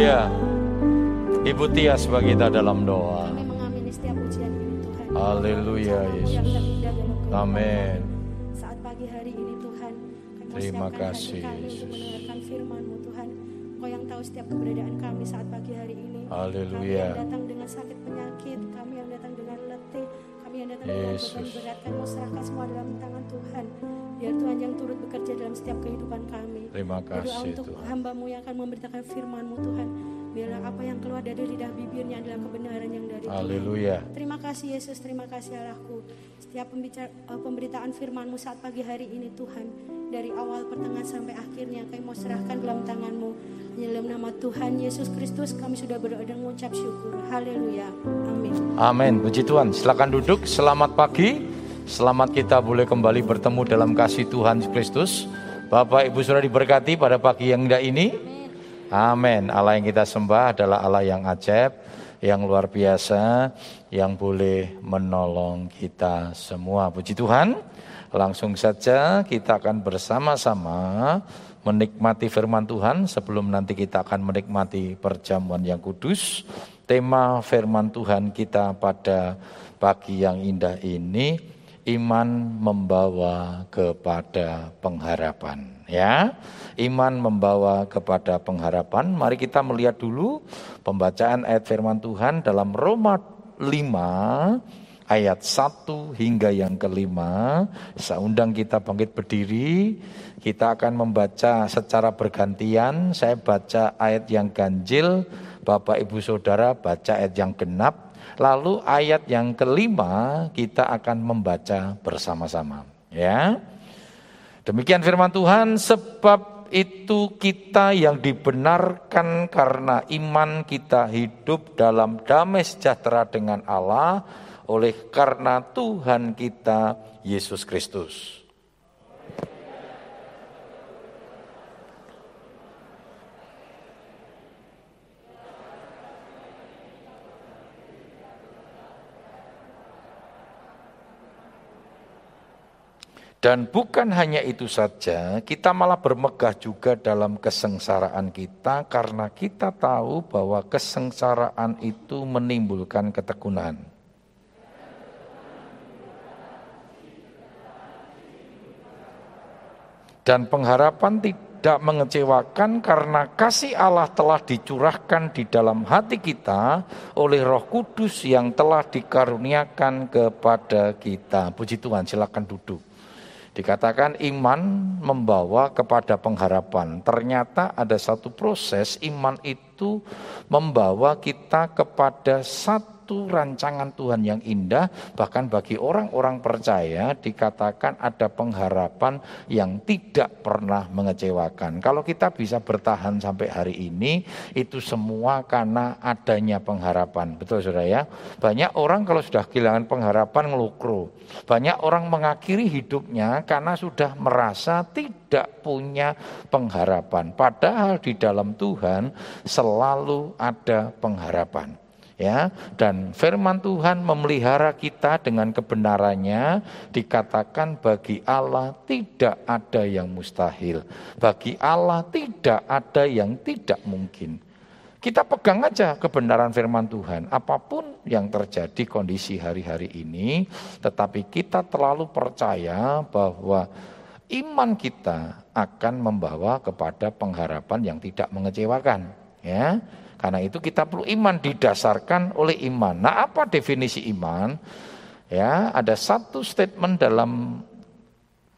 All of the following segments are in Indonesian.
Haleluya. Ibu Tias bagi kita dalam doa. Kami mengamini setiap ujian ini Tuhan. Haleluya Yesus. Amin. Saat pagi hari ini Tuhan, kami Terima kasih, kami Yesus. untuk mendengarkan firman-Mu Tuhan. Engkau yang tahu setiap keberadaan kami saat pagi hari ini. Haleluya. Kami yang datang dengan sakit penyakit, kami yang datang yang datang dengan Yesus. beban berat, kami mau serahkan semua dalam tangan Tuhan. Biar Tuhan yang turut bekerja dalam setiap kehidupan kami. Terima Berdoa kasih untuk Tuhan. hambamu yang akan memberitakan firman-Mu Tuhan. Biarlah apa yang keluar dari lidah bibirnya adalah kebenaran yang dari Tuhan. Haleluya. Terima kasih Yesus, terima kasih Allahku. Setiap pembicara, eh, pemberitaan firman-Mu saat pagi hari ini Tuhan. Dari awal pertengahan sampai akhirnya kami mau serahkan dalam tangan-Mu. Dalam nama Tuhan Yesus Kristus kami sudah berdoa dan mengucap syukur. Haleluya. Amin. Amin. Puji Tuhan. Silakan duduk. Selamat pagi. Selamat kita boleh kembali bertemu dalam kasih Tuhan Kristus. Bapak Ibu sudah diberkati pada pagi yang indah ini. Amin. Allah yang kita sembah adalah Allah yang ajaib, yang luar biasa, yang boleh menolong kita semua. Puji Tuhan. Langsung saja kita akan bersama-sama menikmati firman Tuhan sebelum nanti kita akan menikmati perjamuan yang kudus. Tema firman Tuhan kita pada pagi yang indah ini iman membawa kepada pengharapan ya. Iman membawa kepada pengharapan. Mari kita melihat dulu pembacaan ayat firman Tuhan dalam Roma 5 ayat 1 hingga yang kelima. Saya undang kita bangkit berdiri. Kita akan membaca secara bergantian. Saya baca ayat yang ganjil, Bapak Ibu Saudara baca ayat yang genap. Lalu ayat yang kelima kita akan membaca bersama-sama. Ya. Demikian firman Tuhan, sebab itu kita yang dibenarkan karena iman kita hidup dalam damai sejahtera dengan Allah oleh karena Tuhan kita Yesus Kristus. Dan bukan hanya itu saja, kita malah bermegah juga dalam kesengsaraan kita karena kita tahu bahwa kesengsaraan itu menimbulkan ketekunan. Dan pengharapan tidak mengecewakan karena kasih Allah telah dicurahkan di dalam hati kita oleh Roh Kudus yang telah dikaruniakan kepada kita. Puji Tuhan, silakan duduk. Dikatakan iman membawa kepada pengharapan. Ternyata ada satu proses iman itu membawa kita kepada satu rancangan Tuhan yang indah. Bahkan bagi orang-orang percaya dikatakan ada pengharapan yang tidak pernah mengecewakan. Kalau kita bisa bertahan sampai hari ini itu semua karena adanya pengharapan. Betul saudara ya? Banyak orang kalau sudah kehilangan pengharapan ngelukro. Banyak orang mengakhiri hidupnya karena sudah merasa tidak punya pengharapan. Padahal di dalam Tuhan selalu ada pengharapan. Ya, dan firman Tuhan memelihara kita dengan kebenarannya dikatakan bagi Allah tidak ada yang mustahil. Bagi Allah tidak ada yang tidak mungkin. Kita pegang aja kebenaran firman Tuhan. Apa pun yang terjadi kondisi hari-hari ini, tetapi kita terlalu percaya bahwa iman kita akan membawa kepada pengharapan yang tidak mengecewakan, ya. Karena itu kita perlu iman didasarkan oleh iman. Nah, apa definisi iman? Ya, ada satu statement dalam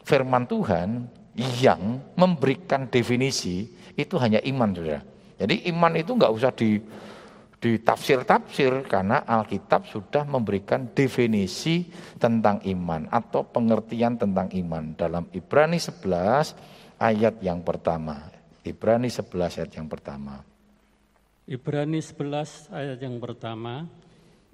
firman Tuhan yang memberikan definisi itu hanya iman, Saudara. Jadi iman itu nggak usah di ditafsir-tafsir karena Alkitab sudah memberikan definisi tentang iman atau pengertian tentang iman dalam Ibrani 11 ayat yang pertama. Ibrani 11 ayat yang pertama. Ibrani 11 ayat yang pertama,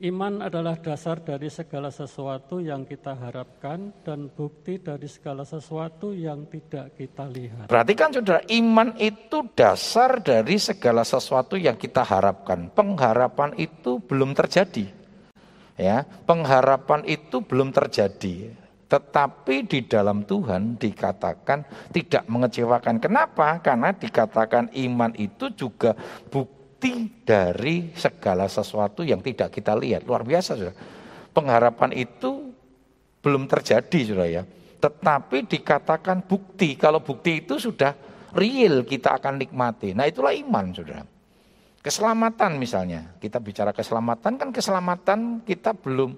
iman adalah dasar dari segala sesuatu yang kita harapkan dan bukti dari segala sesuatu yang tidak kita lihat. Perhatikan saudara, iman itu dasar dari segala sesuatu yang kita harapkan. Pengharapan itu belum terjadi. Ya, pengharapan itu belum terjadi. Tetapi di dalam Tuhan dikatakan tidak mengecewakan. Kenapa? Karena dikatakan iman itu juga bukti bukti dari segala sesuatu yang tidak kita lihat. Luar biasa sudah. Pengharapan itu belum terjadi sudah ya. Tetapi dikatakan bukti. Kalau bukti itu sudah real kita akan nikmati. Nah itulah iman saudara. Keselamatan misalnya, kita bicara keselamatan kan keselamatan kita belum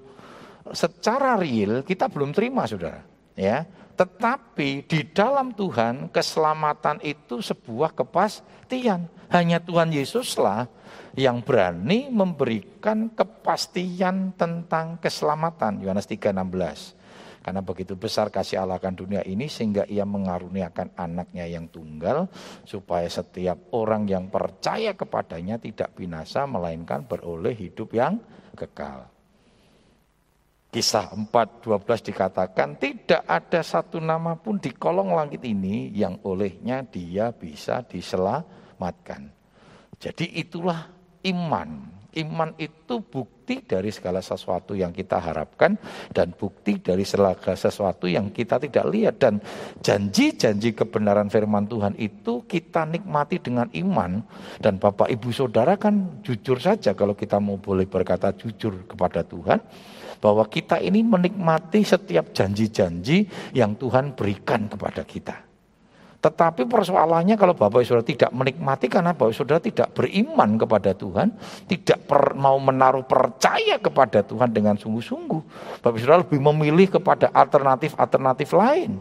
secara real kita belum terima saudara. Ya, tetapi di dalam Tuhan keselamatan itu sebuah kepastian. Hanya Tuhan Yesuslah yang berani memberikan kepastian tentang keselamatan. Yohanes 3:16. Karena begitu besar kasih Allah akan dunia ini sehingga ia mengaruniakan anaknya yang tunggal supaya setiap orang yang percaya kepadanya tidak binasa melainkan beroleh hidup yang kekal. Kisah 4.12 dikatakan tidak ada satu nama pun di kolong langit ini yang olehnya dia bisa diselamatkan. Jadi itulah iman Iman itu bukti dari segala sesuatu yang kita harapkan dan bukti dari segala sesuatu yang kita tidak lihat dan janji-janji kebenaran firman Tuhan itu kita nikmati dengan iman dan Bapak Ibu Saudara kan jujur saja kalau kita mau boleh berkata jujur kepada Tuhan bahwa kita ini menikmati setiap janji-janji yang Tuhan berikan kepada kita. Tetapi persoalannya kalau Bapak Saudara tidak menikmati karena Bapak Saudara tidak beriman kepada Tuhan, tidak per, mau menaruh percaya kepada Tuhan dengan sungguh-sungguh. Bapak Saudara lebih memilih kepada alternatif-alternatif lain.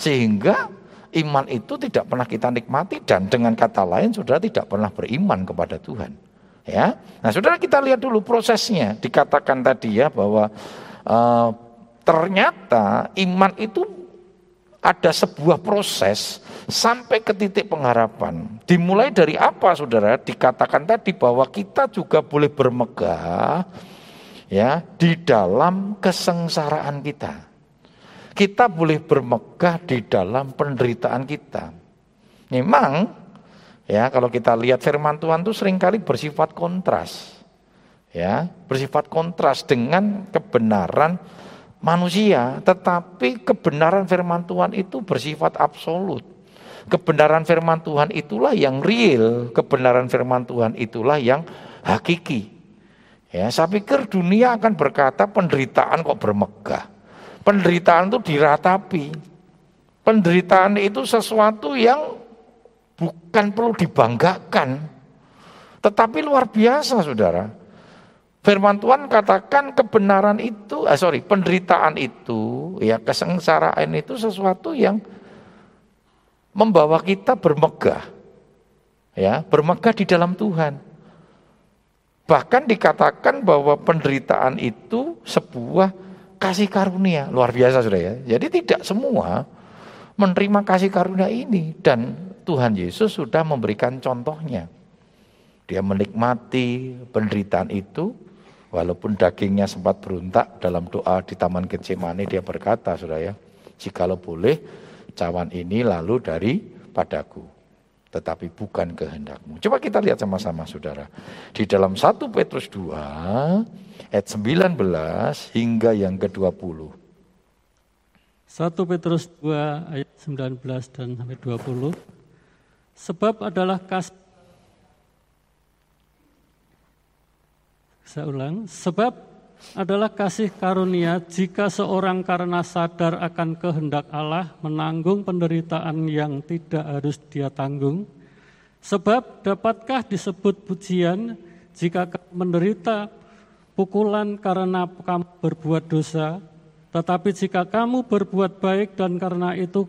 Sehingga iman itu tidak pernah kita nikmati dan dengan kata lain Saudara tidak pernah beriman kepada Tuhan. Ya. Nah, Saudara kita lihat dulu prosesnya. Dikatakan tadi ya bahwa uh, ternyata iman itu ada sebuah proses sampai ke titik pengharapan. Dimulai dari apa saudara? Dikatakan tadi bahwa kita juga boleh bermegah ya di dalam kesengsaraan kita. Kita boleh bermegah di dalam penderitaan kita. Memang ya kalau kita lihat firman Tuhan itu sering kali bersifat kontras. Ya, bersifat kontras dengan kebenaran manusia, tetapi kebenaran firman Tuhan itu bersifat absolut. Kebenaran firman Tuhan itulah yang real, kebenaran firman Tuhan itulah yang hakiki. Ya, saya pikir dunia akan berkata penderitaan kok bermegah. Penderitaan itu diratapi. Penderitaan itu sesuatu yang bukan perlu dibanggakan. Tetapi luar biasa saudara. Firman Tuhan katakan kebenaran itu, ah sorry, penderitaan itu, ya kesengsaraan itu sesuatu yang membawa kita bermegah, ya bermegah di dalam Tuhan. Bahkan dikatakan bahwa penderitaan itu sebuah kasih karunia luar biasa sudah ya. Jadi tidak semua menerima kasih karunia ini dan Tuhan Yesus sudah memberikan contohnya. Dia menikmati penderitaan itu Walaupun dagingnya sempat beruntak dalam doa di Taman Getsemani dia berkata, Saudara ya, jikalau boleh cawan ini lalu dari padaku, tetapi bukan kehendakmu. Coba kita lihat sama-sama Saudara. Di dalam 1 Petrus 2 ayat 19 hingga yang ke-20. 1 Petrus 2 ayat 19 dan sampai 20. Sebab adalah kasih Saya ulang, sebab adalah kasih karunia jika seorang karena sadar akan kehendak Allah menanggung penderitaan yang tidak harus dia tanggung. Sebab dapatkah disebut pujian jika menderita pukulan karena kamu berbuat dosa, tetapi jika kamu berbuat baik dan karena itu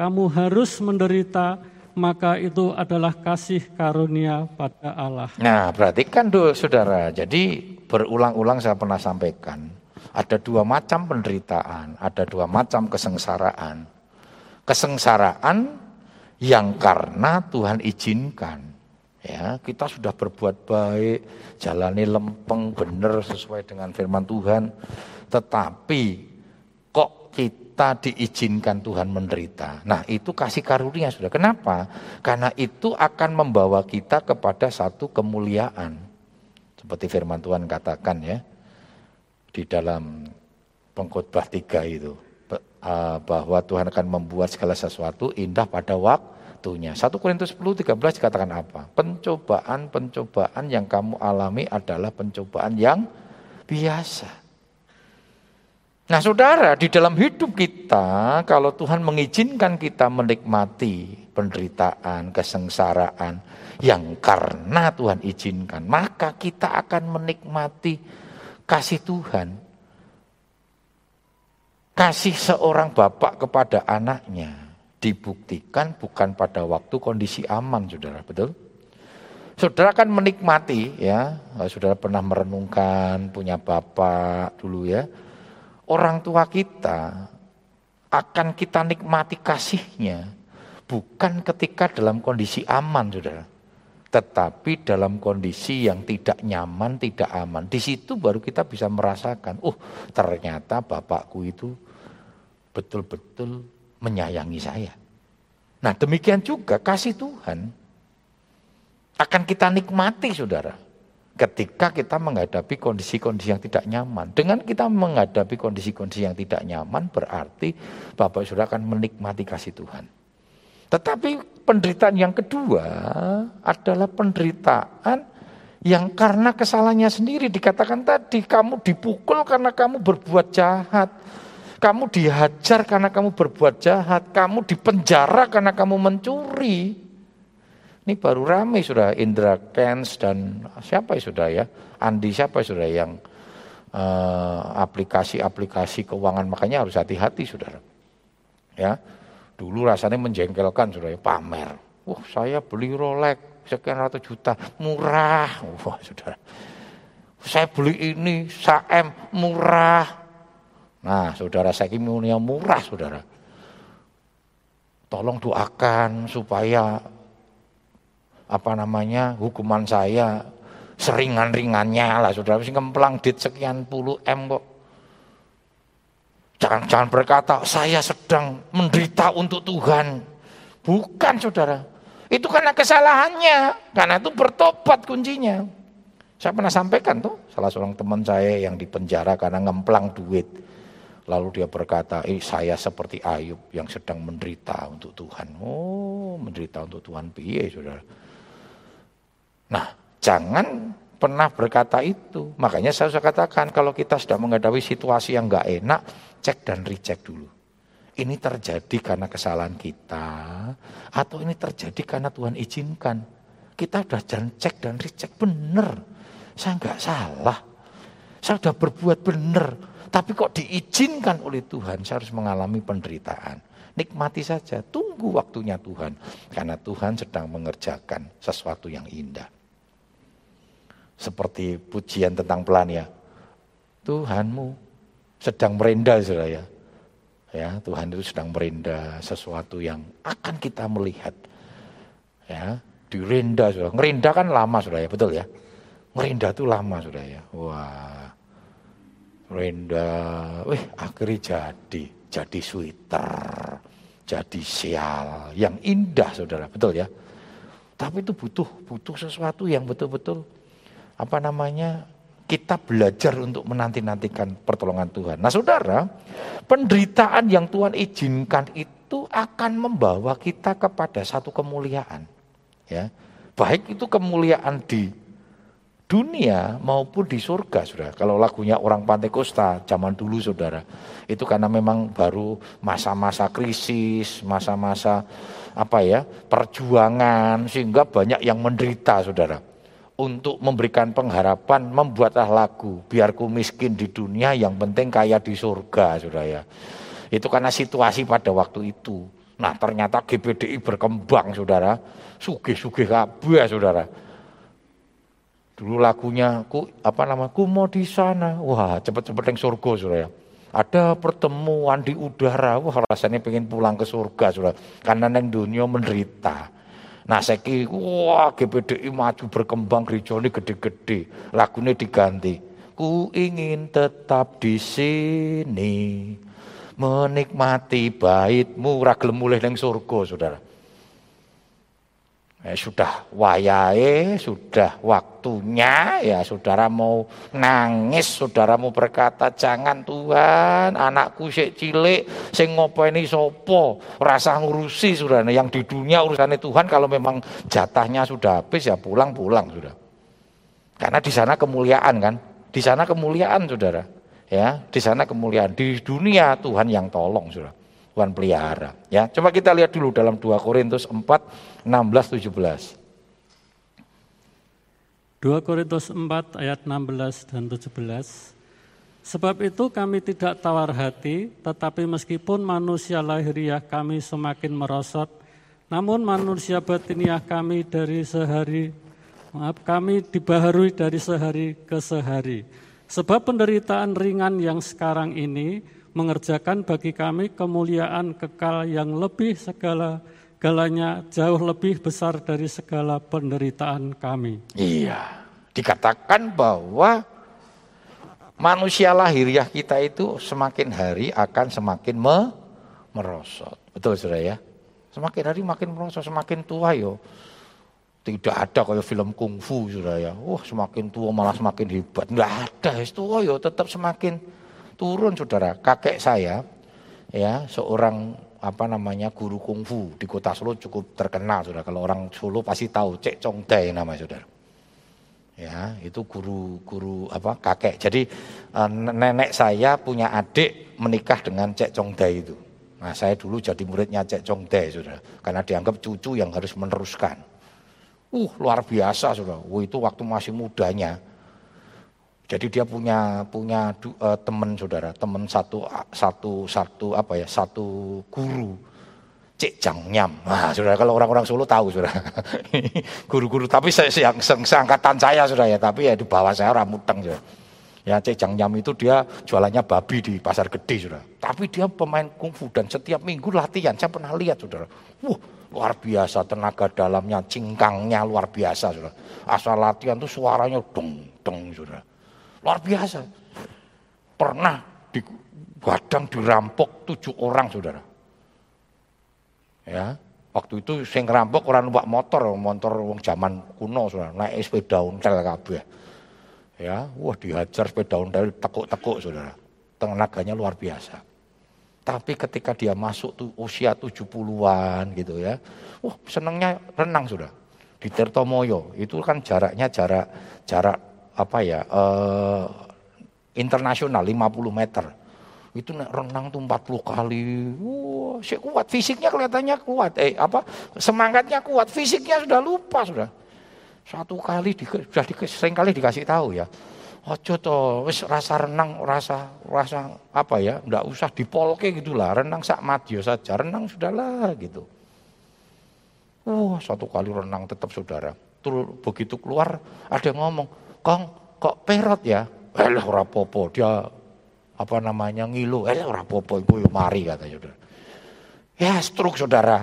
kamu harus menderita, maka itu adalah kasih karunia pada Allah. Nah, berarti kan dulu saudara, jadi berulang-ulang saya pernah sampaikan, ada dua macam penderitaan, ada dua macam kesengsaraan. Kesengsaraan yang karena Tuhan izinkan. Ya, kita sudah berbuat baik, jalani lempeng benar sesuai dengan firman Tuhan. Tetapi kok kita kita diizinkan Tuhan menderita. Nah itu kasih karunia sudah. Kenapa? Karena itu akan membawa kita kepada satu kemuliaan. Seperti firman Tuhan katakan ya. Di dalam pengkhotbah tiga itu. Bahwa Tuhan akan membuat segala sesuatu indah pada waktunya. 1 Korintus 10 13 dikatakan apa? Pencobaan-pencobaan yang kamu alami adalah pencobaan yang biasa. Nah saudara, di dalam hidup kita, kalau Tuhan mengizinkan kita menikmati penderitaan, kesengsaraan, yang karena Tuhan izinkan, maka kita akan menikmati kasih Tuhan. Kasih seorang bapak kepada anaknya dibuktikan bukan pada waktu kondisi aman, saudara, betul? Saudara kan menikmati ya, saudara pernah merenungkan punya bapak dulu ya, orang tua kita akan kita nikmati kasihnya bukan ketika dalam kondisi aman, saudara. Tetapi dalam kondisi yang tidak nyaman, tidak aman. Di situ baru kita bisa merasakan, oh ternyata bapakku itu betul-betul menyayangi saya. Nah demikian juga kasih Tuhan akan kita nikmati saudara ketika kita menghadapi kondisi-kondisi yang tidak nyaman. Dengan kita menghadapi kondisi-kondisi yang tidak nyaman berarti Bapak Saudara akan menikmati kasih Tuhan. Tetapi penderitaan yang kedua adalah penderitaan yang karena kesalahannya sendiri dikatakan tadi kamu dipukul karena kamu berbuat jahat. Kamu dihajar karena kamu berbuat jahat, kamu dipenjara karena kamu mencuri. Ini baru ramai sudah Indra Kens dan siapa ya sudah ya? Andi siapa sudah yang eh, aplikasi-aplikasi keuangan makanya harus hati-hati saudara. Ya, dulu rasanya menjengkelkan sudah ya pamer. Wah saya beli Rolex sekian ratus juta murah. Wah saudara. Saya beli ini Saem murah. Nah saudara saya ini murah saudara. Tolong doakan supaya apa namanya hukuman saya seringan-ringannya lah saudara. Sing kemplang dit sekian puluh M kok. Jangan jangan berkata saya sedang menderita untuk Tuhan. Bukan saudara. Itu karena kesalahannya. Karena itu bertobat kuncinya. Saya pernah sampaikan tuh salah seorang teman saya yang dipenjara karena ngemplang duit. Lalu dia berkata, eh saya seperti Ayub yang sedang menderita untuk Tuhan. Oh, menderita untuk Tuhan piye, saudara. Nah, jangan pernah berkata itu. Makanya saya sudah katakan kalau kita sudah menghadapi situasi yang enggak enak, cek dan recheck dulu. Ini terjadi karena kesalahan kita atau ini terjadi karena Tuhan izinkan. Kita sudah cek dan recheck benar. Saya enggak salah. Saya sudah berbuat benar. Tapi kok diizinkan oleh Tuhan, saya harus mengalami penderitaan. Nikmati saja, tunggu waktunya Tuhan. Karena Tuhan sedang mengerjakan sesuatu yang indah seperti pujian tentang pelan ya. Tuhanmu sedang merendah saudara ya. Ya, Tuhan itu sedang merendah sesuatu yang akan kita melihat. Ya, direnda saudara. Ngerenda kan lama saudara ya, betul ya. Ngerenda itu lama saudara ya. Wah. Renda, wih akhirnya jadi, jadi sweater, jadi sial, yang indah saudara, betul ya. Tapi itu butuh, butuh sesuatu yang betul-betul apa namanya kita belajar untuk menanti-nantikan pertolongan Tuhan. Nah saudara, penderitaan yang Tuhan izinkan itu akan membawa kita kepada satu kemuliaan. Ya, Baik itu kemuliaan di dunia maupun di surga saudara. Kalau lagunya orang Pantai Costa zaman dulu saudara. Itu karena memang baru masa-masa krisis, masa-masa apa ya perjuangan sehingga banyak yang menderita saudara untuk memberikan pengharapan membuatlah lagu biarku miskin di dunia yang penting kaya di surga saudara. Ya itu karena situasi pada waktu itu. Nah ternyata GBDI berkembang saudara. Sugih-sugih kabeh saudara. Dulu lagunya ku apa nama ku mau di sana. Wah cepet-cepet yang surga saudara. Ada pertemuan di udara. Wah rasanya pengen pulang ke surga saudara. Karena neng dunia menderita Nah saiki wah GPDI maju berkembang gereja ini gede-gede. Lagunya diganti. Ku ingin tetap di sini menikmati baitmu ragil mulai neng surga saudara. Eh, sudah wayahe, sudah waktunya ya saudara mau nangis, saudara mau berkata jangan Tuhan, anakku sik cilik sing ngopeni sopo, rasa ngurusi saudara. Yang di dunia urusannya Tuhan kalau memang jatahnya sudah habis ya pulang-pulang sudah. Karena di sana kemuliaan kan, di sana kemuliaan saudara. Ya, di sana kemuliaan. Di dunia Tuhan yang tolong saudara. Tuhan pelihara. Ya, coba kita lihat dulu dalam 2 Korintus 4 16 17. 2 Korintus 4 ayat 16 dan 17. Sebab itu kami tidak tawar hati, tetapi meskipun manusia lahiriah kami semakin merosot, namun manusia batiniah kami dari sehari, maaf kami dibaharui dari sehari ke sehari. Sebab penderitaan ringan yang sekarang ini mengerjakan bagi kami kemuliaan kekal yang lebih segala galanya jauh lebih besar dari segala penderitaan kami. Iya, dikatakan bahwa manusia lahiriah kita itu semakin hari akan semakin me merosot. Betul sudah ya? Semakin hari makin merosot, semakin tua yo. Tidak ada kayak film kungfu sudah ya. Wah semakin tua malah semakin hebat. Tidak ada, tua yo tetap semakin turun saudara. Kakek saya ya seorang apa namanya guru kungfu di kota Solo cukup terkenal saudara. Kalau orang Solo pasti tahu Cek Chong Dai nama saudara. Ya itu guru guru apa kakek. Jadi eh, nenek saya punya adik menikah dengan Cek Chong Dai itu. Nah saya dulu jadi muridnya Cek Chong Dai saudara. Karena dianggap cucu yang harus meneruskan. Uh luar biasa saudara. Uh, itu waktu masih mudanya jadi dia punya punya uh, teman saudara, teman satu satu satu apa ya satu guru, Cik Jang Nyam. Nah, saudara kalau orang-orang Solo tahu saudara, guru-guru tapi saya yang seangkatan saya saudara ya, tapi ya di bawah saya ramuteng saudara. Ya Cik Jang Nyam itu dia jualannya babi di pasar gede saudara. Tapi dia pemain kungfu dan setiap minggu latihan. Saya pernah lihat saudara. Wah luar biasa tenaga dalamnya, cingkangnya luar biasa saudara. Asal latihan tuh suaranya dong dong saudara. Luar biasa. Pernah di Badang dirampok tujuh orang saudara. Ya, waktu itu sing ngerampok orang numpak motor, motor wong zaman kuno saudara, naik sepeda ontel kabeh. Ya, wah dihajar sepeda ontel tekuk-tekuk saudara. Tenaganya luar biasa. Tapi ketika dia masuk tuh usia 70-an gitu ya. Wah, senangnya renang sudah. Di Tirtomoyo itu kan jaraknya jarak jarak apa ya uh, internasional 50 meter. Itu renang tuh 40 kali. Wah si kuat. Fisiknya kelihatannya kuat. Eh apa semangatnya kuat. Fisiknya sudah lupa sudah. Satu kali di, sudah di, sering kali dikasih tahu ya. Ojo to wis rasa renang rasa rasa apa ya ndak usah dipolke gitulah renang sak madio saja renang sudahlah gitu. Wah satu kali renang tetap saudara. Terus begitu keluar ada yang ngomong Kong, kok perot ya? Eh ora popo, dia apa namanya ngilu, eh ora popo, ibu mari kata saudara. Ya stroke saudara.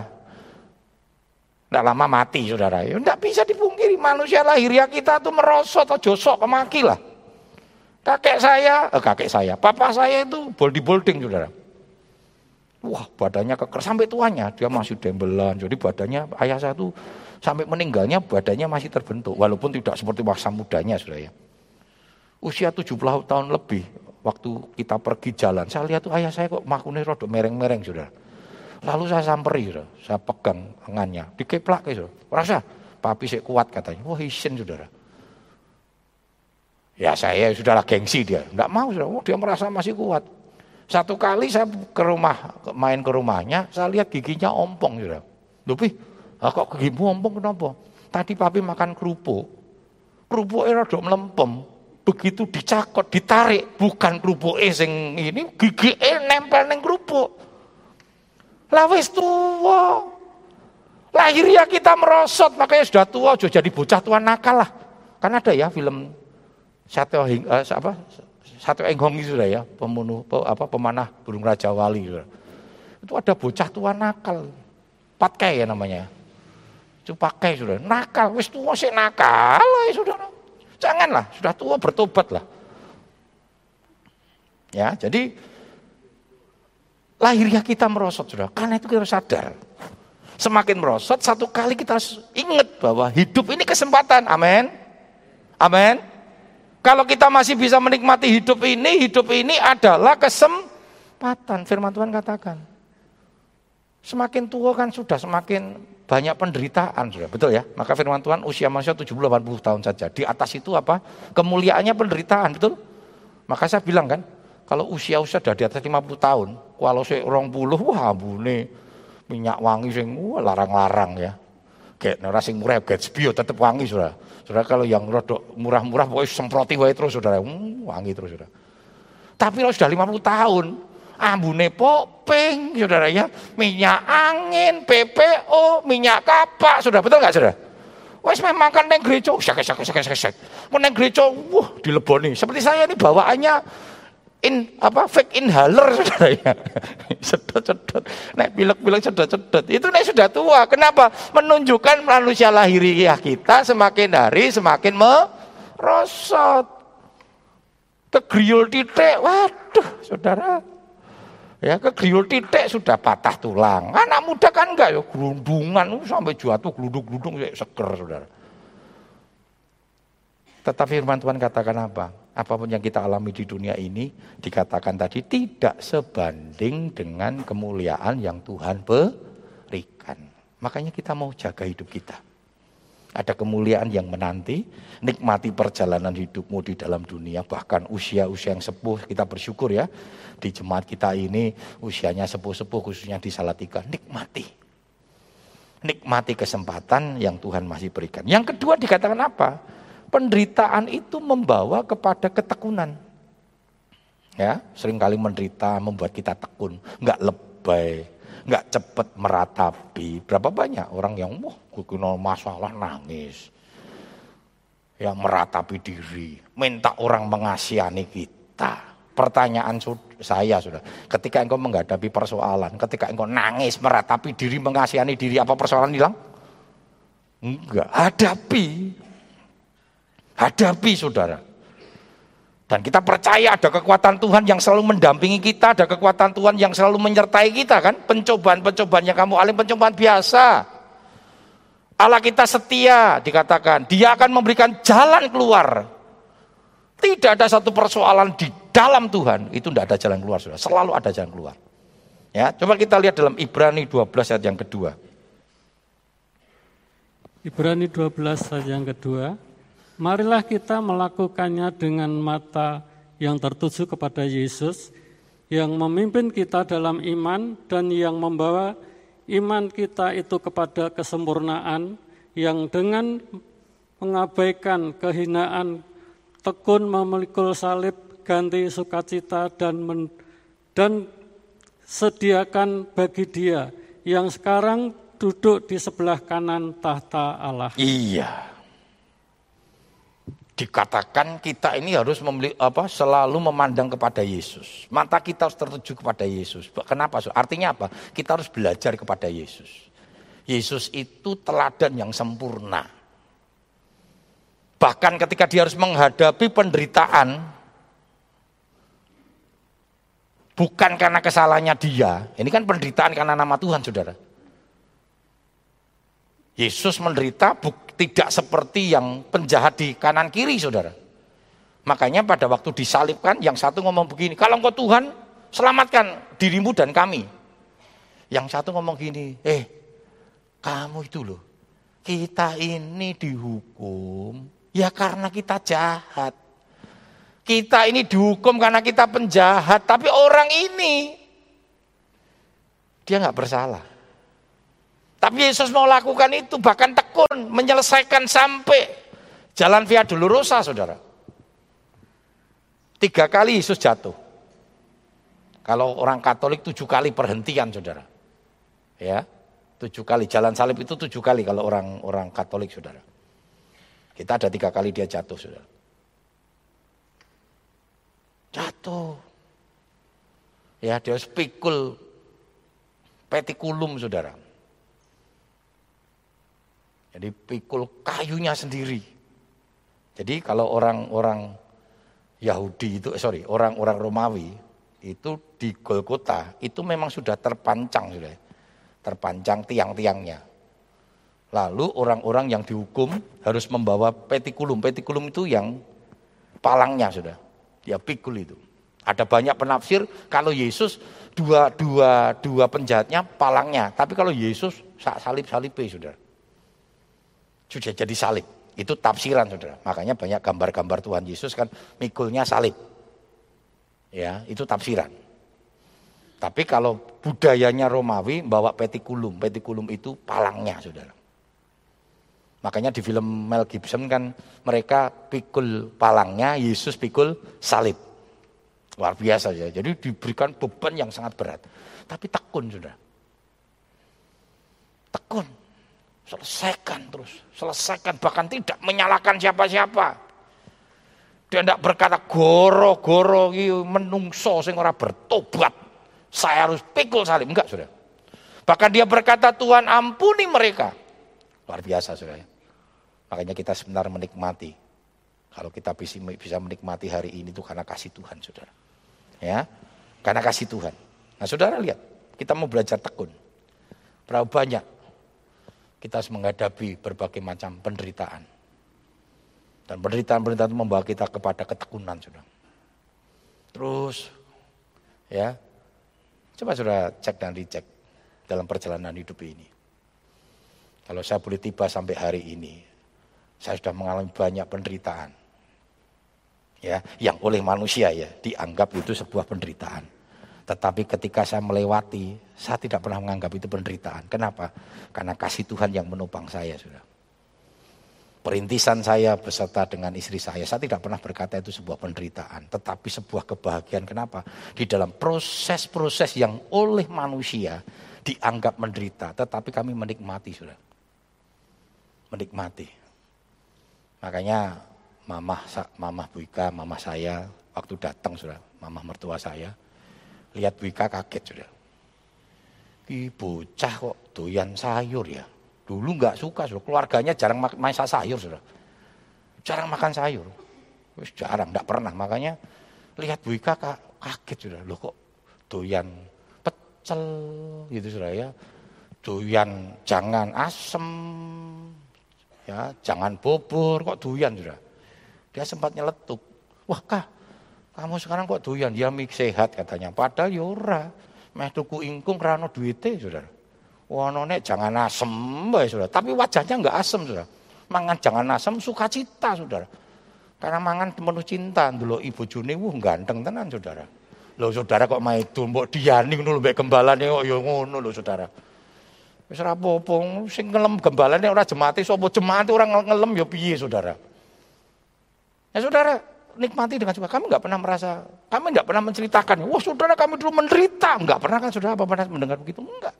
Tidak lama mati saudara. Ya tidak bisa dipungkiri manusia lahiriah kita tuh merosot atau josok kemaki lah. Kakek saya, eh, kakek saya, papa saya itu boldi bolding saudara. Wah badannya keker sampai tuanya dia masih dembelan. Jadi badannya ayah saya tuh sampai meninggalnya badannya masih terbentuk. Walaupun tidak seperti masa mudanya sudah ya. Usia 70 tahun lebih waktu kita pergi jalan. Saya lihat tuh ayah saya kok makune rodok mereng-mereng sudah. Lalu saya samperi sudah. Saya pegang tangannya. Dikeplak sudah. Rasa papi saya kuat katanya. Wah isin saudara. Ya saya sudahlah gengsi dia. Enggak mau sudah. Oh, dia merasa masih kuat. Satu kali saya ke rumah, main ke rumahnya, saya lihat giginya ompong sudah. Lebih, ah, kok gigimu ompong kenapa? Tadi papi makan kerupuk, kerupuknya rada melempem. Begitu dicakot, ditarik, bukan kerupuk sing ini, gigi e nempel neng kerupuk. Lah wis tua. Lahirnya kita merosot, makanya sudah tua, sudah jadi bocah tua nakal lah. Kan ada ya film satu uh, apa satu enggong itu sudah ya, pembunuh apa pemanah burung raja wali. Itu ada bocah tua nakal. Patkai ya namanya. Pakai sudah. Nakal, wis tua sih nakal ya sudah. Janganlah, sudah tua bertobatlah. Ya, jadi lahirnya kita merosot sudah. Karena itu kita sadar. Semakin merosot, satu kali kita harus ingat bahwa hidup ini kesempatan. Amin. Amin. Kalau kita masih bisa menikmati hidup ini, hidup ini adalah kesempatan. Firman Tuhan katakan. Semakin tua kan sudah semakin banyak penderitaan sudah. Betul ya? Maka firman Tuhan usia manusia 70-80 tahun saja. Di atas itu apa? Kemuliaannya penderitaan betul? Maka saya bilang kan kalau usia-usia sudah di atas 50 tahun kalau saya orang puluh wah bune minyak wangi sing larang-larang ya. Kayak ora sing murah Gatsby tetap wangi sudah. Sudah kalau yang rodok murah-murah pokoknya semproti wae terus sudah. Hmm, wangi terus sudah. Tapi kalau sudah 50 tahun ambune popeng, saudara ya, minyak angin, PPO, minyak kapak, sudah betul nggak saudara? Wes memang kan neng gereja, sek sek sek sek sek. Neng gereja, wah dileboni. Seperti saya ini bawaannya in apa fake inhaler saudara ya. sedot-sedot. Nek pilek-pilek sedot-sedot. Itu nek sudah tua. Kenapa? Menunjukkan manusia lahiriah kita semakin hari semakin merosot. Kegriul titik, waduh saudara Ya kegriul titik sudah patah tulang. Anak muda kan enggak ya gerundungan sampai jatuh geluduk-geluduk ya seger saudara. Tetapi firman Tuhan katakan apa? Apa pun yang kita alami di dunia ini dikatakan tadi tidak sebanding dengan kemuliaan yang Tuhan berikan. Makanya kita mau jaga hidup kita. Ada kemuliaan yang menanti, nikmati perjalanan hidupmu di dalam dunia, bahkan usia-usia yang sepuh, kita bersyukur ya, di jemaat kita ini usianya sepuh-sepuh khususnya di Salatiga, nikmati. Nikmati kesempatan yang Tuhan masih berikan. Yang kedua dikatakan apa? Penderitaan itu membawa kepada ketekunan. Ya, sering kali menderita membuat kita tekun, nggak lebay, nggak cepat meratapi. Berapa banyak orang yang wah kena masalah nangis. Yang meratapi diri, minta orang mengasihani kita. Pertanyaan saya sudah, ketika engkau menghadapi persoalan, ketika engkau nangis, meratapi diri, mengasihani diri, apa persoalan hilang? Enggak, hadapi. Hadapi saudara. Dan kita percaya ada kekuatan Tuhan yang selalu mendampingi kita, ada kekuatan Tuhan yang selalu menyertai kita kan. Pencobaan-pencobaan yang kamu alami pencobaan biasa. Allah kita setia dikatakan, dia akan memberikan jalan keluar. Tidak ada satu persoalan di dalam Tuhan, itu tidak ada jalan keluar sudah. Selalu ada jalan keluar. Ya, coba kita lihat dalam Ibrani 12 ayat yang kedua. Ibrani 12 ayat yang kedua. Marilah kita melakukannya dengan mata yang tertuju kepada Yesus, yang memimpin kita dalam iman dan yang membawa iman kita itu kepada kesempurnaan, yang dengan mengabaikan kehinaan, tekun memikul salib, ganti sukacita dan men, dan sediakan bagi dia yang sekarang duduk di sebelah kanan tahta Allah. Iya dikatakan kita ini harus membeli apa selalu memandang kepada Yesus. Mata kita harus tertuju kepada Yesus. Kenapa? Artinya apa? Kita harus belajar kepada Yesus. Yesus itu teladan yang sempurna. Bahkan ketika dia harus menghadapi penderitaan bukan karena kesalahannya dia. Ini kan penderitaan karena nama Tuhan, Saudara. Yesus menderita tidak seperti yang penjahat di kanan kiri saudara. Makanya pada waktu disalibkan yang satu ngomong begini, kalau engkau Tuhan selamatkan dirimu dan kami. Yang satu ngomong gini, eh kamu itu loh, kita ini dihukum ya karena kita jahat. Kita ini dihukum karena kita penjahat, tapi orang ini dia nggak bersalah. Tapi Yesus mau lakukan itu bahkan tekun menyelesaikan sampai jalan Via Dolorosa saudara. Tiga kali Yesus jatuh. Kalau orang Katolik tujuh kali perhentian saudara. Ya, tujuh kali jalan salib itu tujuh kali kalau orang orang Katolik saudara. Kita ada tiga kali dia jatuh saudara. Jatuh. Ya dia spikul petikulum saudara jadi pikul kayunya sendiri. Jadi kalau orang-orang Yahudi itu, eh, sorry, orang-orang Romawi itu di Golgota itu memang sudah terpancang sudah, terpancang tiang-tiangnya. Lalu orang-orang yang dihukum harus membawa petikulum. Petikulum itu yang palangnya sudah. Ya pikul itu. Ada banyak penafsir kalau Yesus dua dua dua penjahatnya palangnya, tapi kalau Yesus salib salib sudah. Sudah jadi salib. Itu tafsiran saudara. Makanya banyak gambar-gambar Tuhan Yesus kan mikulnya salib. Ya, itu tafsiran. Tapi kalau budayanya Romawi bawa petikulum, petikulum itu palangnya saudara. Makanya di film Mel Gibson kan mereka pikul palangnya, Yesus pikul salib. Luar biasa ya. Jadi diberikan beban yang sangat berat. Tapi tekun sudah. Tekun. Selesaikan terus. Selesaikan. Bahkan tidak menyalahkan siapa-siapa. Dia tidak berkata goro-goro menungso sing ora bertobat. Saya harus pikul salib. Enggak sudah. Bahkan dia berkata Tuhan ampuni mereka. Luar biasa sudah. Makanya kita sebenarnya menikmati. Kalau kita bisa menikmati hari ini itu karena kasih Tuhan saudara. Ya, karena kasih Tuhan. Nah saudara lihat, kita mau belajar tekun. Berapa banyak kita harus menghadapi berbagai macam penderitaan. Dan penderitaan-penderitaan itu membawa kita kepada ketekunan, saudara. Terus, ya, coba saudara cek dan dicek dalam perjalanan hidup ini. Kalau saya boleh tiba sampai hari ini, saya sudah mengalami banyak penderitaan ya yang oleh manusia ya dianggap itu sebuah penderitaan. Tetapi ketika saya melewati, saya tidak pernah menganggap itu penderitaan. Kenapa? Karena kasih Tuhan yang menopang saya sudah. Perintisan saya beserta dengan istri saya, saya tidak pernah berkata itu sebuah penderitaan, tetapi sebuah kebahagiaan. Kenapa? Di dalam proses-proses yang oleh manusia dianggap menderita, tetapi kami menikmati sudah. Menikmati. Makanya mamah mamah Bu Ika, mamah saya waktu datang sudah, mamah mertua saya. Lihat Bu Ika kaget sudah. Ih bocah kok doyan sayur ya. Dulu nggak suka sudah, keluarganya jarang masak sayur sudah. Jarang makan sayur. Wis jarang, nggak pernah. Makanya lihat Bu Ika kaget sudah. Loh kok doyan pecel gitu sudah ya. Doyan jangan asem, ya jangan bobor kok doyan sudah dia sempat nyeletuk. Wah kah, kamu sekarang kok doyan? Dia mik sehat katanya. Padahal. Ya Meh tuku ingkung rano duite saudara. Wah nek jangan asem ya saudara. Tapi wajahnya enggak asem saudara. Mangan jangan asem sukacita saudara. Karena mangan penuh cinta dulu ibu Juni wuh ganteng tenan saudara. Loh saudara kok maidu mbok diani ngono mbek gembalane kok ya ngono lho saudara. Wis ora apa-apa sing ngelem gembalane ora jemati sapa jemati orang ngelem ya piye saudara. Ya saudara, nikmati dengan suka. Kami nggak pernah merasa, kami nggak pernah menceritakan. Wah saudara kami dulu menderita. Nggak pernah kan saudara apa pernah mendengar begitu? Enggak.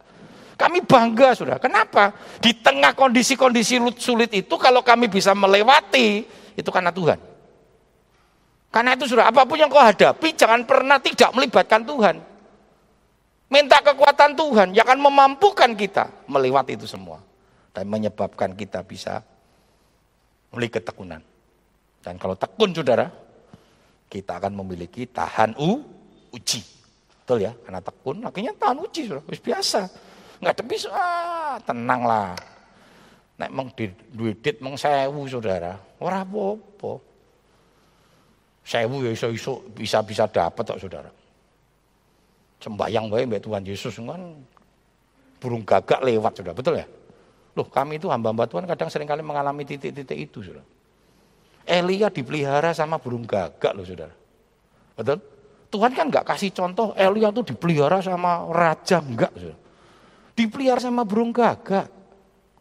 Kami bangga saudara. Kenapa? Di tengah kondisi-kondisi sulit itu kalau kami bisa melewati, itu karena Tuhan. Karena itu saudara, apa pun yang kau hadapi, jangan pernah tidak melibatkan Tuhan. Minta kekuatan Tuhan yang akan memampukan kita melewati itu semua. Dan menyebabkan kita bisa memiliki ketekunan. Dan kalau tekun saudara, kita akan memiliki tahan u, uji. Betul ya? Karena tekun akhirnya tahan uji saudara. biasa. Nggak tebis, ah, tenang lah. Nek meng duit meng sewu saudara. Ora apa-apa. Sewu ya iso iso bisa bisa dapat kok saudara. Sembayang baik mbak Tuhan Yesus kan burung gagak lewat saudara. Betul ya? Loh kami itu hamba-hamba Tuhan kadang sering kali mengalami titik-titik itu saudara. Elia dipelihara sama burung gagak loh saudara. Betul? Tuhan kan nggak kasih contoh Elia tuh dipelihara sama raja enggak saudara. Dipelihara sama burung gagak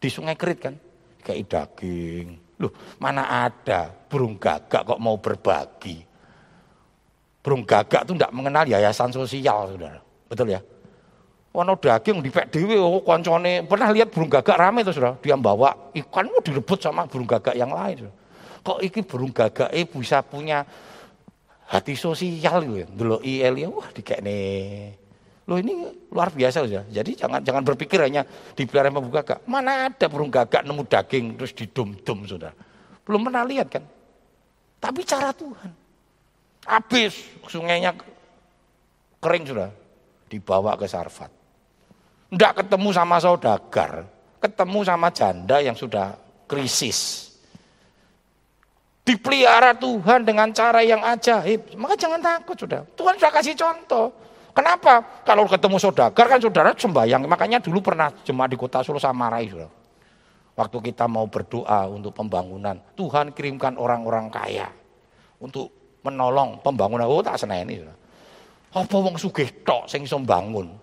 di sungai Kerit kan. Kayak daging. Loh mana ada burung gagak kok mau berbagi. Burung gagak tuh enggak mengenal yayasan sosial saudara. Betul ya? Wono daging di dewe oh koncone pernah lihat burung gagak rame tuh saudara. Dia bawa ikan mau direbut sama burung gagak yang lain saudara kok iki burung gagake bisa punya hati sosial gitu ya. Dulu Elia wah dikekne. Loh ini luar biasa saja. Jadi jangan jangan berpikir hanya dipelihara sama burung gagak. Mana ada burung gagak nemu daging terus didum-dum sudah. Belum pernah lihat kan? Tapi cara Tuhan. Habis sungainya kering sudah. Dibawa ke Sarfat. Tidak ketemu sama saudagar, ketemu sama janda yang sudah krisis. Dipelihara Tuhan dengan cara yang ajaib. Maka jangan takut sudah. Tuhan sudah kasih contoh. Kenapa? Kalau ketemu saudagar kan saudara sembahyang. Makanya dulu pernah jemaat di kota Solo Samarai. Saudara. Waktu kita mau berdoa untuk pembangunan. Tuhan kirimkan orang-orang kaya. Untuk menolong pembangunan. Oh tak seneni. Saudara. Apa wong sugih tok sing bangun?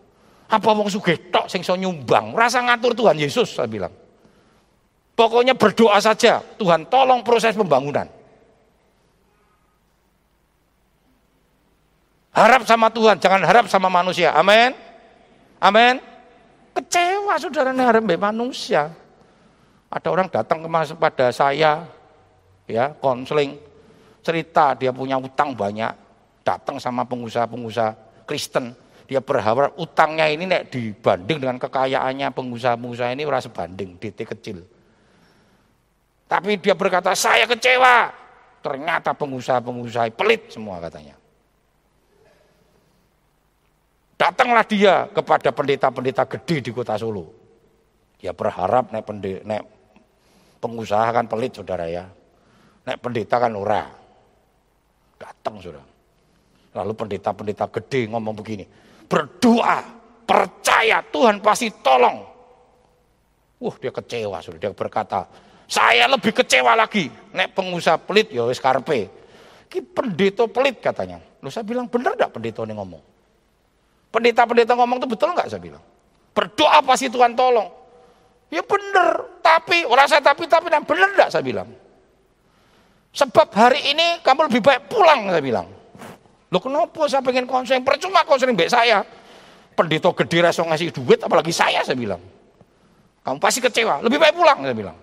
Apa wong sugih tok sing nyumbang? Rasa ngatur Tuhan Yesus saya bilang. Pokoknya berdoa saja, Tuhan tolong proses pembangunan. Harap sama Tuhan, jangan harap sama manusia. Amin. Amin. Kecewa saudara harap manusia. Ada orang datang kepada saya, ya konseling, cerita dia punya utang banyak, datang sama pengusaha-pengusaha Kristen, dia berharap utangnya ini nek dibanding dengan kekayaannya pengusaha-pengusaha ini rasa banding, DT kecil. Tapi dia berkata, saya kecewa. Ternyata pengusaha-pengusaha pelit semua katanya. Datanglah dia kepada pendeta-pendeta gede di kota Solo. Dia berharap naik, pendeta, naik pengusaha kan pelit saudara ya. Naik pendeta kan ora. Datang saudara. Lalu pendeta-pendeta gede ngomong begini. Berdoa, percaya Tuhan pasti tolong. Wah dia kecewa saudara. Dia berkata, saya lebih kecewa lagi. Nek pengusaha pelit ya wis karpe. Ki pendeta pelit katanya. Lu saya bilang benar enggak pendeta ini ngomong? Pendeta-pendeta ngomong itu betul enggak saya bilang? Berdoa pasti Tuhan tolong. Ya benar, tapi orang saya tapi tapi dan benar enggak saya bilang? Sebab hari ini kamu lebih baik pulang saya bilang. Lo kenapa saya pengen konseling? Percuma konseling baik saya. Pendeta gede rasa ngasih duit apalagi saya saya bilang. Kamu pasti kecewa, lebih baik pulang saya bilang.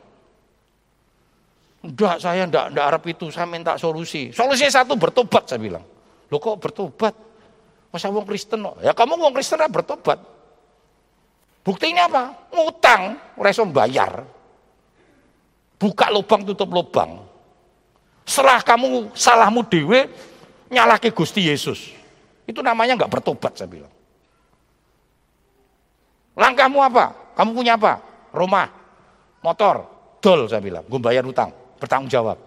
Enggak, saya enggak, enggak harap itu, saya minta solusi. Solusinya satu, bertobat saya bilang. Lo kok bertobat? Masa wong Kristen? Ya kamu wong Kristen bertobat. Buktinya apa? Ngutang, resom bayar. Buka lubang, tutup lubang. Setelah kamu salahmu dewe, nyalahke Gusti Yesus. Itu namanya enggak bertobat saya bilang. Langkahmu apa? Kamu punya apa? Rumah, motor, dol saya bilang. Gue bayar utang bertanggung jawab.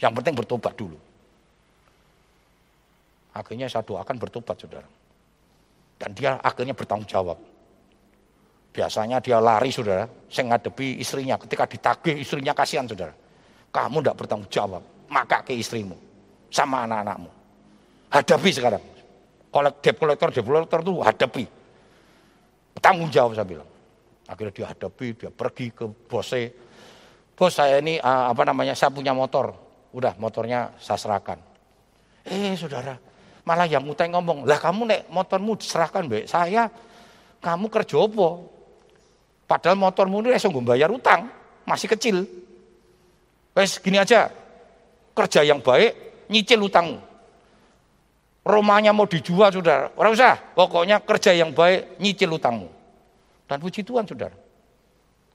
Yang penting bertobat dulu. Akhirnya saya doakan bertobat saudara. Dan dia akhirnya bertanggung jawab. Biasanya dia lari saudara, saya ngadepi istrinya. Ketika ditagih istrinya kasihan saudara. Kamu tidak bertanggung jawab, maka ke istrimu. Sama anak-anakmu. Hadapi sekarang. Kolek, debt kolektor, debt kolektor itu hadapi. Tanggung jawab saya bilang. Akhirnya dia hadapi, dia pergi ke bosnya. Bos saya ini uh, apa namanya, saya punya motor. Udah motornya saya serahkan. Eh saudara, malah yang ngutang ngomong, lah kamu nek motormu diserahkan baik saya, kamu kerja apa? Padahal motormu ini langsung bayar utang, masih kecil. Wes gini aja, kerja yang baik, nyicil utangmu. Romanya mau dijual saudara, orang usah, pokoknya kerja yang baik, nyicil utangmu. Dan puji Tuhan saudara.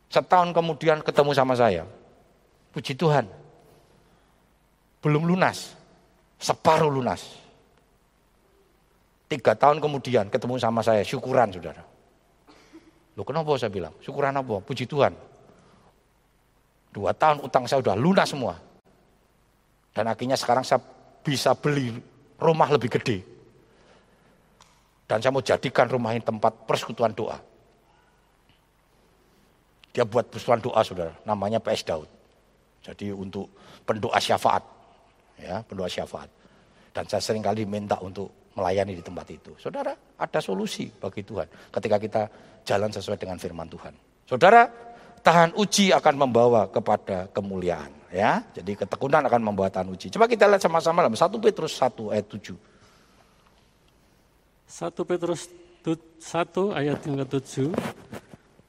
Setahun kemudian ketemu sama saya. Puji Tuhan. Belum lunas. Separuh lunas. Tiga tahun kemudian ketemu sama saya. Syukuran saudara. Loh kenapa saya bilang? Syukuran apa? Puji Tuhan. Dua tahun utang saya sudah lunas semua. Dan akhirnya sekarang saya bisa beli rumah lebih gede. Dan saya mau jadikan rumah ini tempat persekutuan doa. Dia buat persekutuan doa saudara, namanya PS Daud. Jadi untuk pendoa syafaat, ya pendoa syafaat. Dan saya sering kali minta untuk melayani di tempat itu. Saudara, ada solusi bagi Tuhan ketika kita jalan sesuai dengan firman Tuhan. Saudara, tahan uji akan membawa kepada kemuliaan. Ya, jadi ketekunan akan membawa tahan uji. Coba kita lihat sama-sama dalam 1 Petrus 1 ayat 7. 1 Petrus 1 ayat yang ke-7.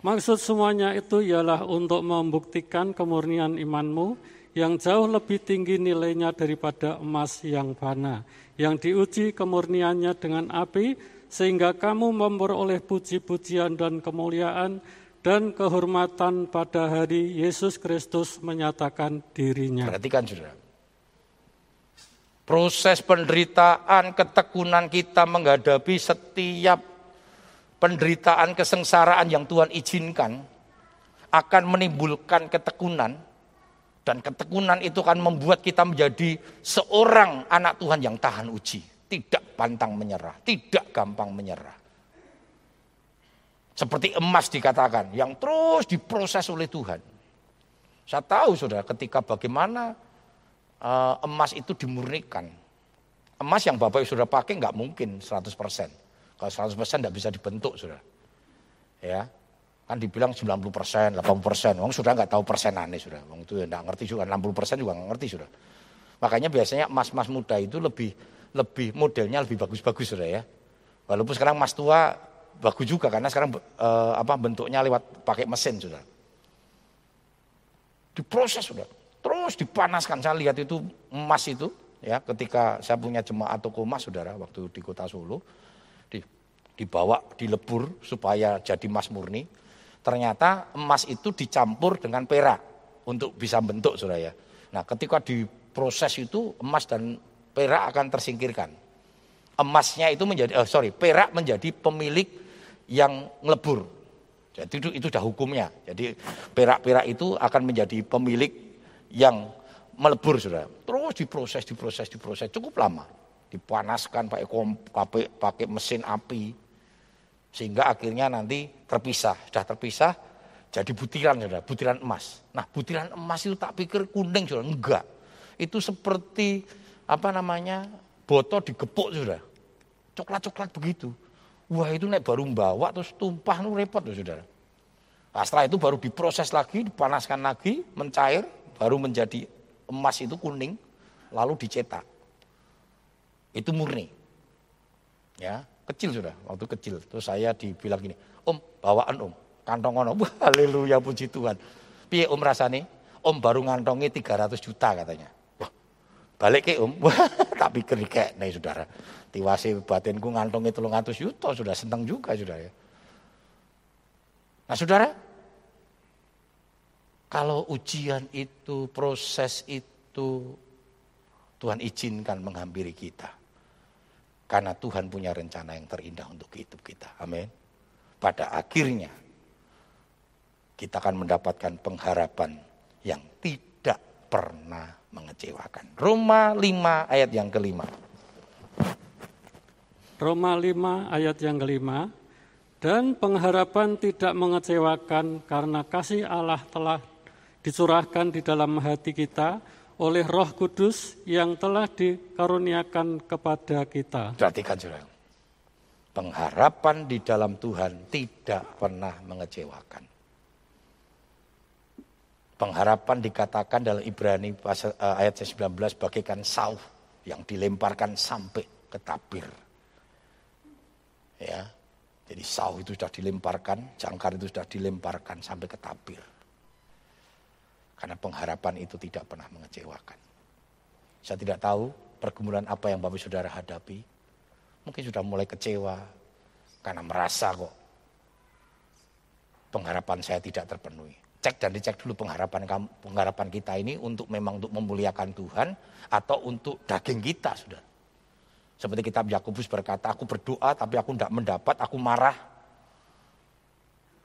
Maksud semuanya itu ialah untuk membuktikan kemurnian imanmu yang jauh lebih tinggi nilainya daripada emas yang fana, yang diuji kemurniannya dengan api, sehingga kamu memperoleh puji-pujian dan kemuliaan dan kehormatan pada hari Yesus Kristus menyatakan dirinya. Perhatikan saudara. Proses penderitaan, ketekunan kita menghadapi setiap penderitaan, kesengsaraan yang Tuhan izinkan akan menimbulkan ketekunan dan ketekunan itu akan membuat kita menjadi seorang anak Tuhan yang tahan uji, tidak pantang menyerah, tidak gampang menyerah. Seperti emas dikatakan, yang terus diproses oleh Tuhan. Saya tahu sudah ketika bagaimana uh, emas itu dimurnikan. Emas yang Bapak sudah pakai nggak mungkin 100%. Kalau 100% nggak bisa dibentuk sudah. Ya, kan dibilang 90 persen, 80 persen, Wong sudah nggak tahu persenannya sudah, Wong itu nggak ngerti juga, 60 persen juga nggak ngerti sudah. Makanya biasanya emas-emas muda itu lebih lebih modelnya lebih bagus-bagus sudah ya. Walaupun sekarang emas tua bagus juga karena sekarang eh, apa bentuknya lewat pakai mesin sudah. Diproses sudah terus dipanaskan. Saya lihat itu emas itu ya ketika saya punya jemaat toko emas saudara waktu di kota Solo dibawa dilebur supaya jadi emas murni. Ternyata emas itu dicampur dengan perak untuk bisa bentuk saudara ya. Nah ketika diproses itu emas dan perak akan tersingkirkan. Emasnya itu menjadi, oh sorry, perak menjadi pemilik yang ngelebur. Jadi itu, itu sudah hukumnya. Jadi perak-perak itu akan menjadi pemilik yang melebur sudah. Terus diproses, diproses, diproses cukup lama. Dipanaskan pakai pakai, pakai mesin api sehingga akhirnya nanti terpisah. Sudah terpisah jadi butiran sudah, butiran emas. Nah, butiran emas itu tak pikir kuning sudah, enggak. Itu seperti apa namanya? botol digepuk sudah. Coklat-coklat begitu. Wah, itu naik baru bawa terus tumpah nu repot tuh, Saudara. Nah, setelah itu baru diproses lagi, dipanaskan lagi, mencair, baru menjadi emas itu kuning, lalu dicetak. Itu murni. Ya, kecil sudah, waktu kecil. Terus saya dibilang gini, Om, bawaan Om, kantong ono. Haleluya puji Tuhan. Piye Om rasane? Om baru ngantongi 300 juta katanya. Wah, balik ke Om. Wah, tak pikir kayak nih saudara. Tiwasi batinku ngantongi 300 juta sudah seneng juga sudah ya. Nah saudara, kalau ujian itu, proses itu, Tuhan izinkan menghampiri kita. Karena Tuhan punya rencana yang terindah untuk hidup kita. Amin. Pada akhirnya, kita akan mendapatkan pengharapan yang tidak pernah mengecewakan. Roma 5 ayat yang kelima. Roma 5 ayat yang kelima. Dan pengharapan tidak mengecewakan karena kasih Allah telah dicurahkan di dalam hati kita oleh Roh Kudus yang telah dikaruniakan kepada kita. Perhatikan saudara. Pengharapan di dalam Tuhan tidak pernah mengecewakan. Pengharapan dikatakan dalam Ibrani pasal, uh, ayat 19 bagaikan sauh yang dilemparkan sampai ke tabir. Ya. Jadi sauh itu sudah dilemparkan, jangkar itu sudah dilemparkan sampai ke tabir. Karena pengharapan itu tidak pernah mengecewakan. Saya tidak tahu pergumulan apa yang Bapak Saudara hadapi. Mungkin sudah mulai kecewa karena merasa kok pengharapan saya tidak terpenuhi. Cek dan dicek dulu pengharapan pengharapan kita ini untuk memang untuk memuliakan Tuhan atau untuk daging kita sudah. Seperti kitab Yakobus berkata, aku berdoa tapi aku tidak mendapat, aku marah,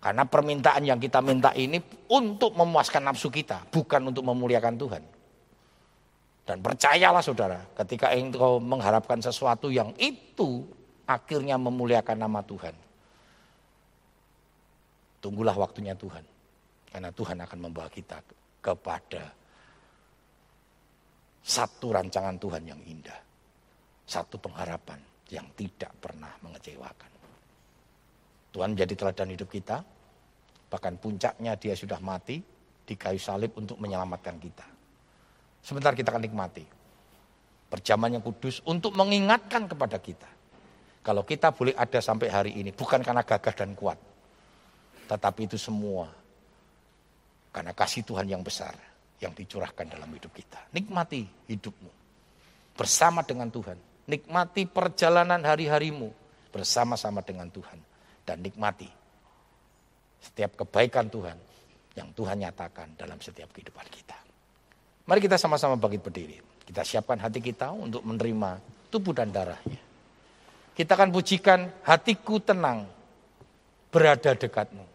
karena permintaan yang kita minta ini untuk memuaskan nafsu kita, bukan untuk memuliakan Tuhan. Dan percayalah saudara, ketika engkau mengharapkan sesuatu yang itu akhirnya memuliakan nama Tuhan. Tunggulah waktunya Tuhan. Karena Tuhan akan membawa kita kepada satu rancangan Tuhan yang indah. Satu pengharapan yang tidak pernah mengecewakan. Tuhan menjadi teladan hidup kita. Bahkan puncaknya dia sudah mati di kayu salib untuk menyelamatkan kita. Sebentar kita akan nikmati. Perjaman yang kudus untuk mengingatkan kepada kita. Kalau kita boleh ada sampai hari ini bukan karena gagah dan kuat. Tetapi itu semua karena kasih Tuhan yang besar yang dicurahkan dalam hidup kita. Nikmati hidupmu bersama dengan Tuhan. Nikmati perjalanan hari-harimu bersama-sama dengan Tuhan dan nikmati setiap kebaikan Tuhan yang Tuhan nyatakan dalam setiap kehidupan kita. Mari kita sama-sama bangkit berdiri. Kita siapkan hati kita untuk menerima tubuh dan darahnya. Kita akan pujikan hatiku tenang berada dekatmu.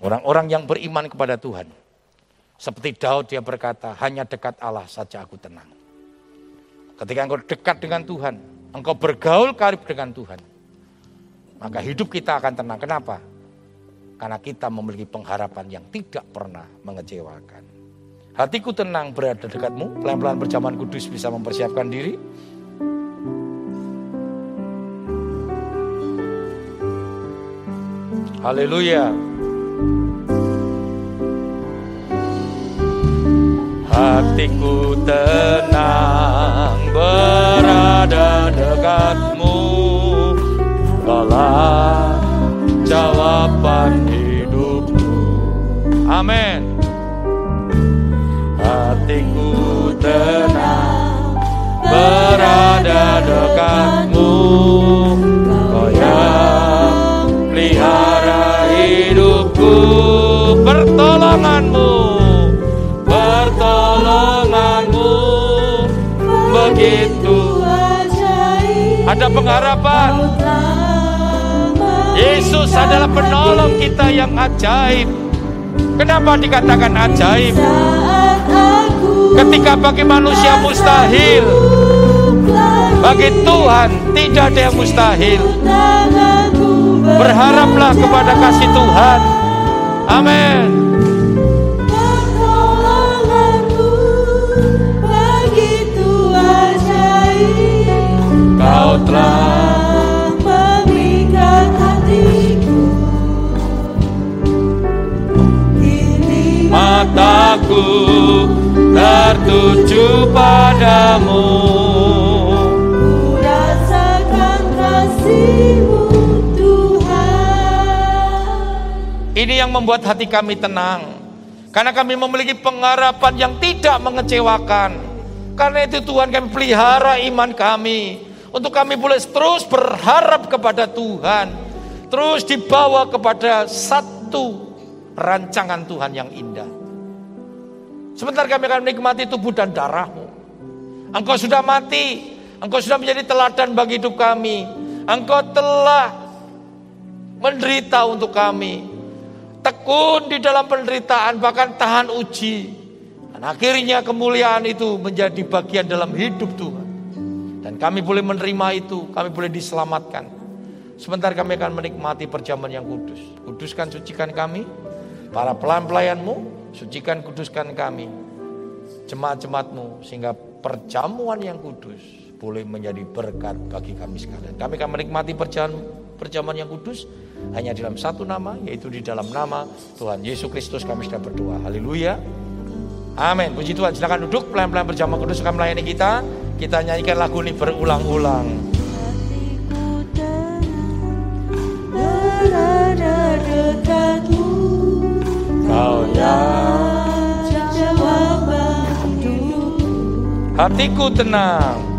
Orang-orang yang beriman kepada Tuhan. Seperti Daud dia berkata, hanya dekat Allah saja aku tenang. Ketika engkau dekat dengan Tuhan, engkau bergaul karib dengan Tuhan, maka hidup kita akan tenang. Kenapa? Karena kita memiliki pengharapan yang tidak pernah mengecewakan. Hatiku tenang berada dekatmu, pelan-pelan berjamahan kudus bisa mempersiapkan diri. Haleluya. Hatiku tenang berada dekatmu Kaulah jawaban hidupku. Amin. Hatiku tenang berada dekatmu. Kau yang pelihara hidupku. Pertolonganmu Pertolonganmu. Begitu Ada pengharapan Yesus adalah penolong kita yang ajaib. Kenapa dikatakan ajaib? Ketika bagi manusia mustahil Bagi Tuhan tidak ada yang mustahil. Berharaplah kepada kasih Tuhan. Amin. Kau telah mataku tertuju padamu. Rasakan kasihmu Tuhan. Ini yang membuat hati kami tenang. Karena kami memiliki pengharapan yang tidak mengecewakan. Karena itu Tuhan kami pelihara iman kami. Untuk kami boleh terus berharap kepada Tuhan. Terus dibawa kepada satu rancangan Tuhan yang indah Sebentar kami akan menikmati tubuh dan darahmu. Engkau sudah mati. Engkau sudah menjadi teladan bagi hidup kami. Engkau telah menderita untuk kami. Tekun di dalam penderitaan bahkan tahan uji. Dan akhirnya kemuliaan itu menjadi bagian dalam hidup Tuhan. Dan kami boleh menerima itu kami boleh diselamatkan. Sebentar kami akan menikmati perjamuan yang kudus. Kuduskan sucikan kami para pelan pelayanmu sucikan kuduskan kami jemaat-jemaatmu sehingga perjamuan yang kudus boleh menjadi berkat bagi kami sekalian kami akan menikmati perjamuan perjamuan yang kudus hanya dalam satu nama yaitu di dalam nama Tuhan Yesus Kristus kami sudah berdoa. Haleluya. Amin. Puji Tuhan. Silakan duduk pelan-pelan berjamaah kudus akan melayani kita. Kita nyanyikan lagu ini berulang-ulang. Berada dekatmu Kau yang hidupku Hatiku tenang.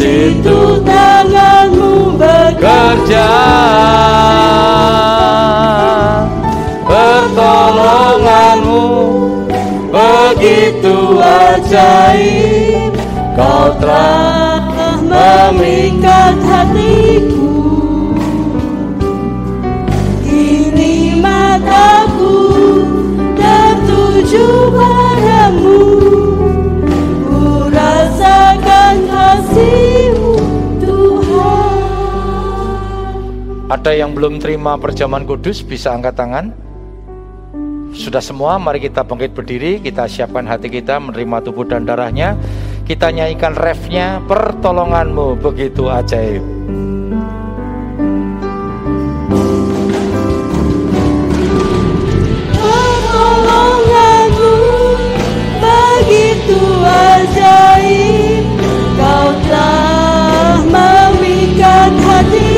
Situ tanganmu bekerja. Kerja pertolonganmu begitu ajaib kau telah memikat hatiku ada yang belum terima perjamuan kudus bisa angkat tangan. Sudah semua mari kita bangkit berdiri kita siapkan hati kita menerima tubuh dan darahnya. Kita nyanyikan refnya pertolonganmu begitu ajaib. Pertolonganmu begitu ajaib Kau telah memikat hatiku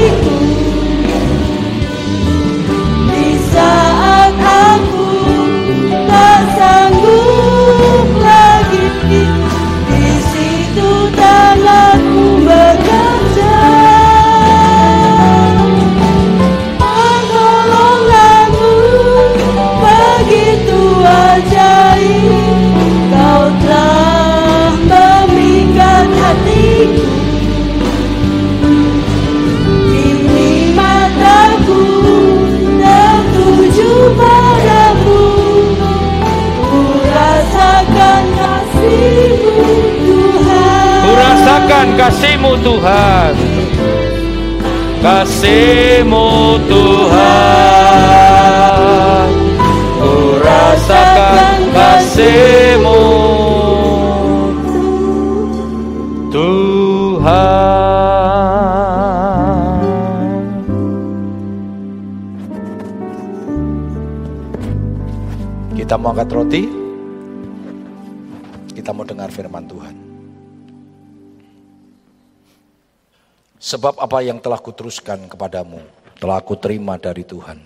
Tuhan. Kasihmu Tuhan. Ku rasakan kasihmu. Tuhan. Kita mau angkat roti Sebab apa yang telah kuteruskan kepadamu telah aku terima dari Tuhan.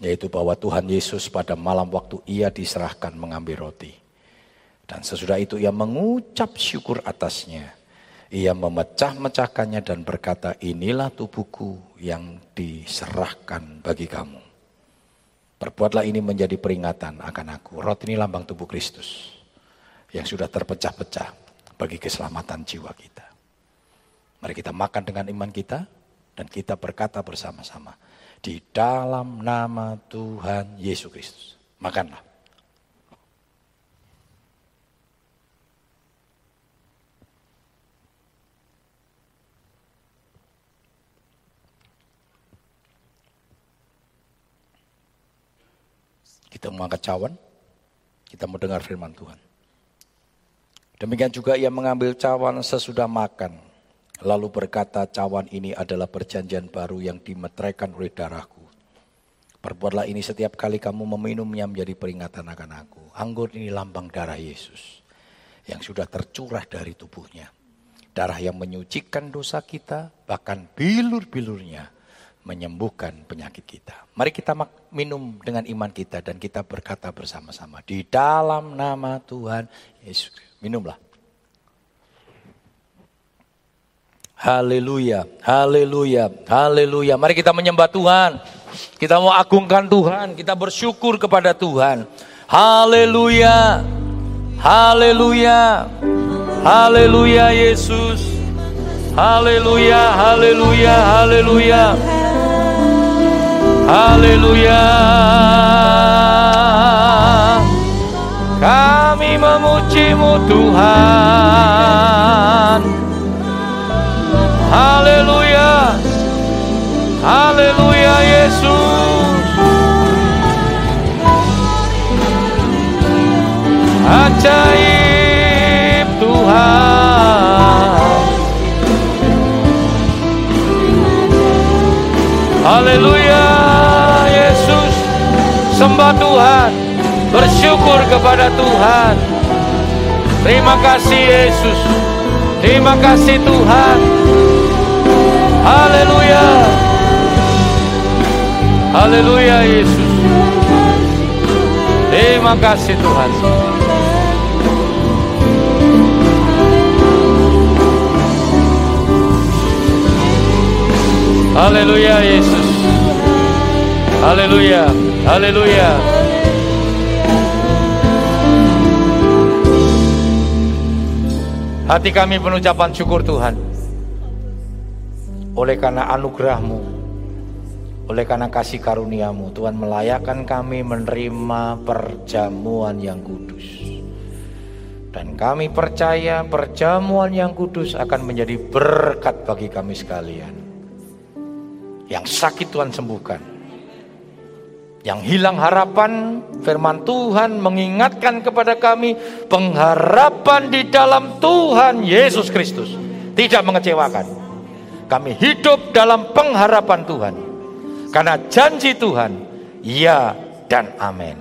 Yaitu bahwa Tuhan Yesus pada malam waktu ia diserahkan mengambil roti. Dan sesudah itu ia mengucap syukur atasnya. Ia memecah-mecahkannya dan berkata, inilah tubuhku yang diserahkan bagi kamu. Perbuatlah ini menjadi peringatan akan aku. Roti ini lambang tubuh Kristus. Yang sudah terpecah-pecah bagi keselamatan jiwa kita. Mari kita makan dengan iman kita dan kita berkata bersama-sama di dalam nama Tuhan Yesus Kristus. Makanlah. Kita mau angkat cawan, kita mau dengar firman Tuhan. Demikian juga ia mengambil cawan sesudah makan. Lalu berkata cawan ini adalah perjanjian baru yang dimeteraikan oleh darahku. Perbuatlah ini setiap kali kamu meminumnya menjadi peringatan akan aku. Anggur ini lambang darah Yesus. Yang sudah tercurah dari tubuhnya. Darah yang menyucikan dosa kita, bahkan bilur-bilurnya menyembuhkan penyakit kita. Mari kita minum dengan iman kita dan kita berkata bersama-sama. Di dalam nama Tuhan Yesus. Minumlah. Haleluya, haleluya, haleluya. Mari kita menyembah Tuhan. Kita mau agungkan Tuhan, kita bersyukur kepada Tuhan. Haleluya, haleluya. Haleluya Yesus. Haleluya, haleluya, haleluya. Haleluya. Kami memujimu Tuhan. Haleluya. Haleluya Yesus. Ajaib Tuhan. Haleluya Yesus. Sembah Tuhan. Bersyukur kepada Tuhan. Terima kasih Yesus. Terima kasih Tuhan. Haleluya. Haleluya Yesus. Terima kasih Tuhan. Haleluya Yesus. Haleluya. Haleluya. Hati kami penuh ucapan syukur Tuhan. Oleh karena anugerahmu, oleh karena kasih karuniamu, Tuhan melayakkan kami menerima perjamuan yang kudus. Dan kami percaya perjamuan yang kudus akan menjadi berkat bagi kami sekalian. Yang sakit Tuhan sembuhkan. Yang hilang harapan, firman Tuhan mengingatkan kepada kami pengharapan di dalam Tuhan Yesus Kristus. Tidak mengecewakan. Kami hidup dalam pengharapan Tuhan. Karena janji Tuhan, ya dan amin.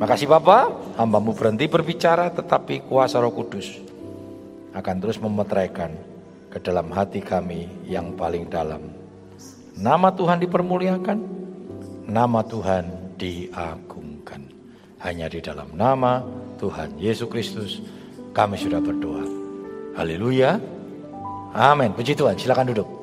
Makasih Bapak, hambamu berhenti berbicara tetapi kuasa roh kudus akan terus memeteraikan ke dalam hati kami yang paling dalam. Nama Tuhan dipermuliakan, nama Tuhan diagungkan. Hanya di dalam nama Tuhan Yesus Kristus kami sudah berdoa. Haleluya. Amin. Puji Tuhan, silakan duduk.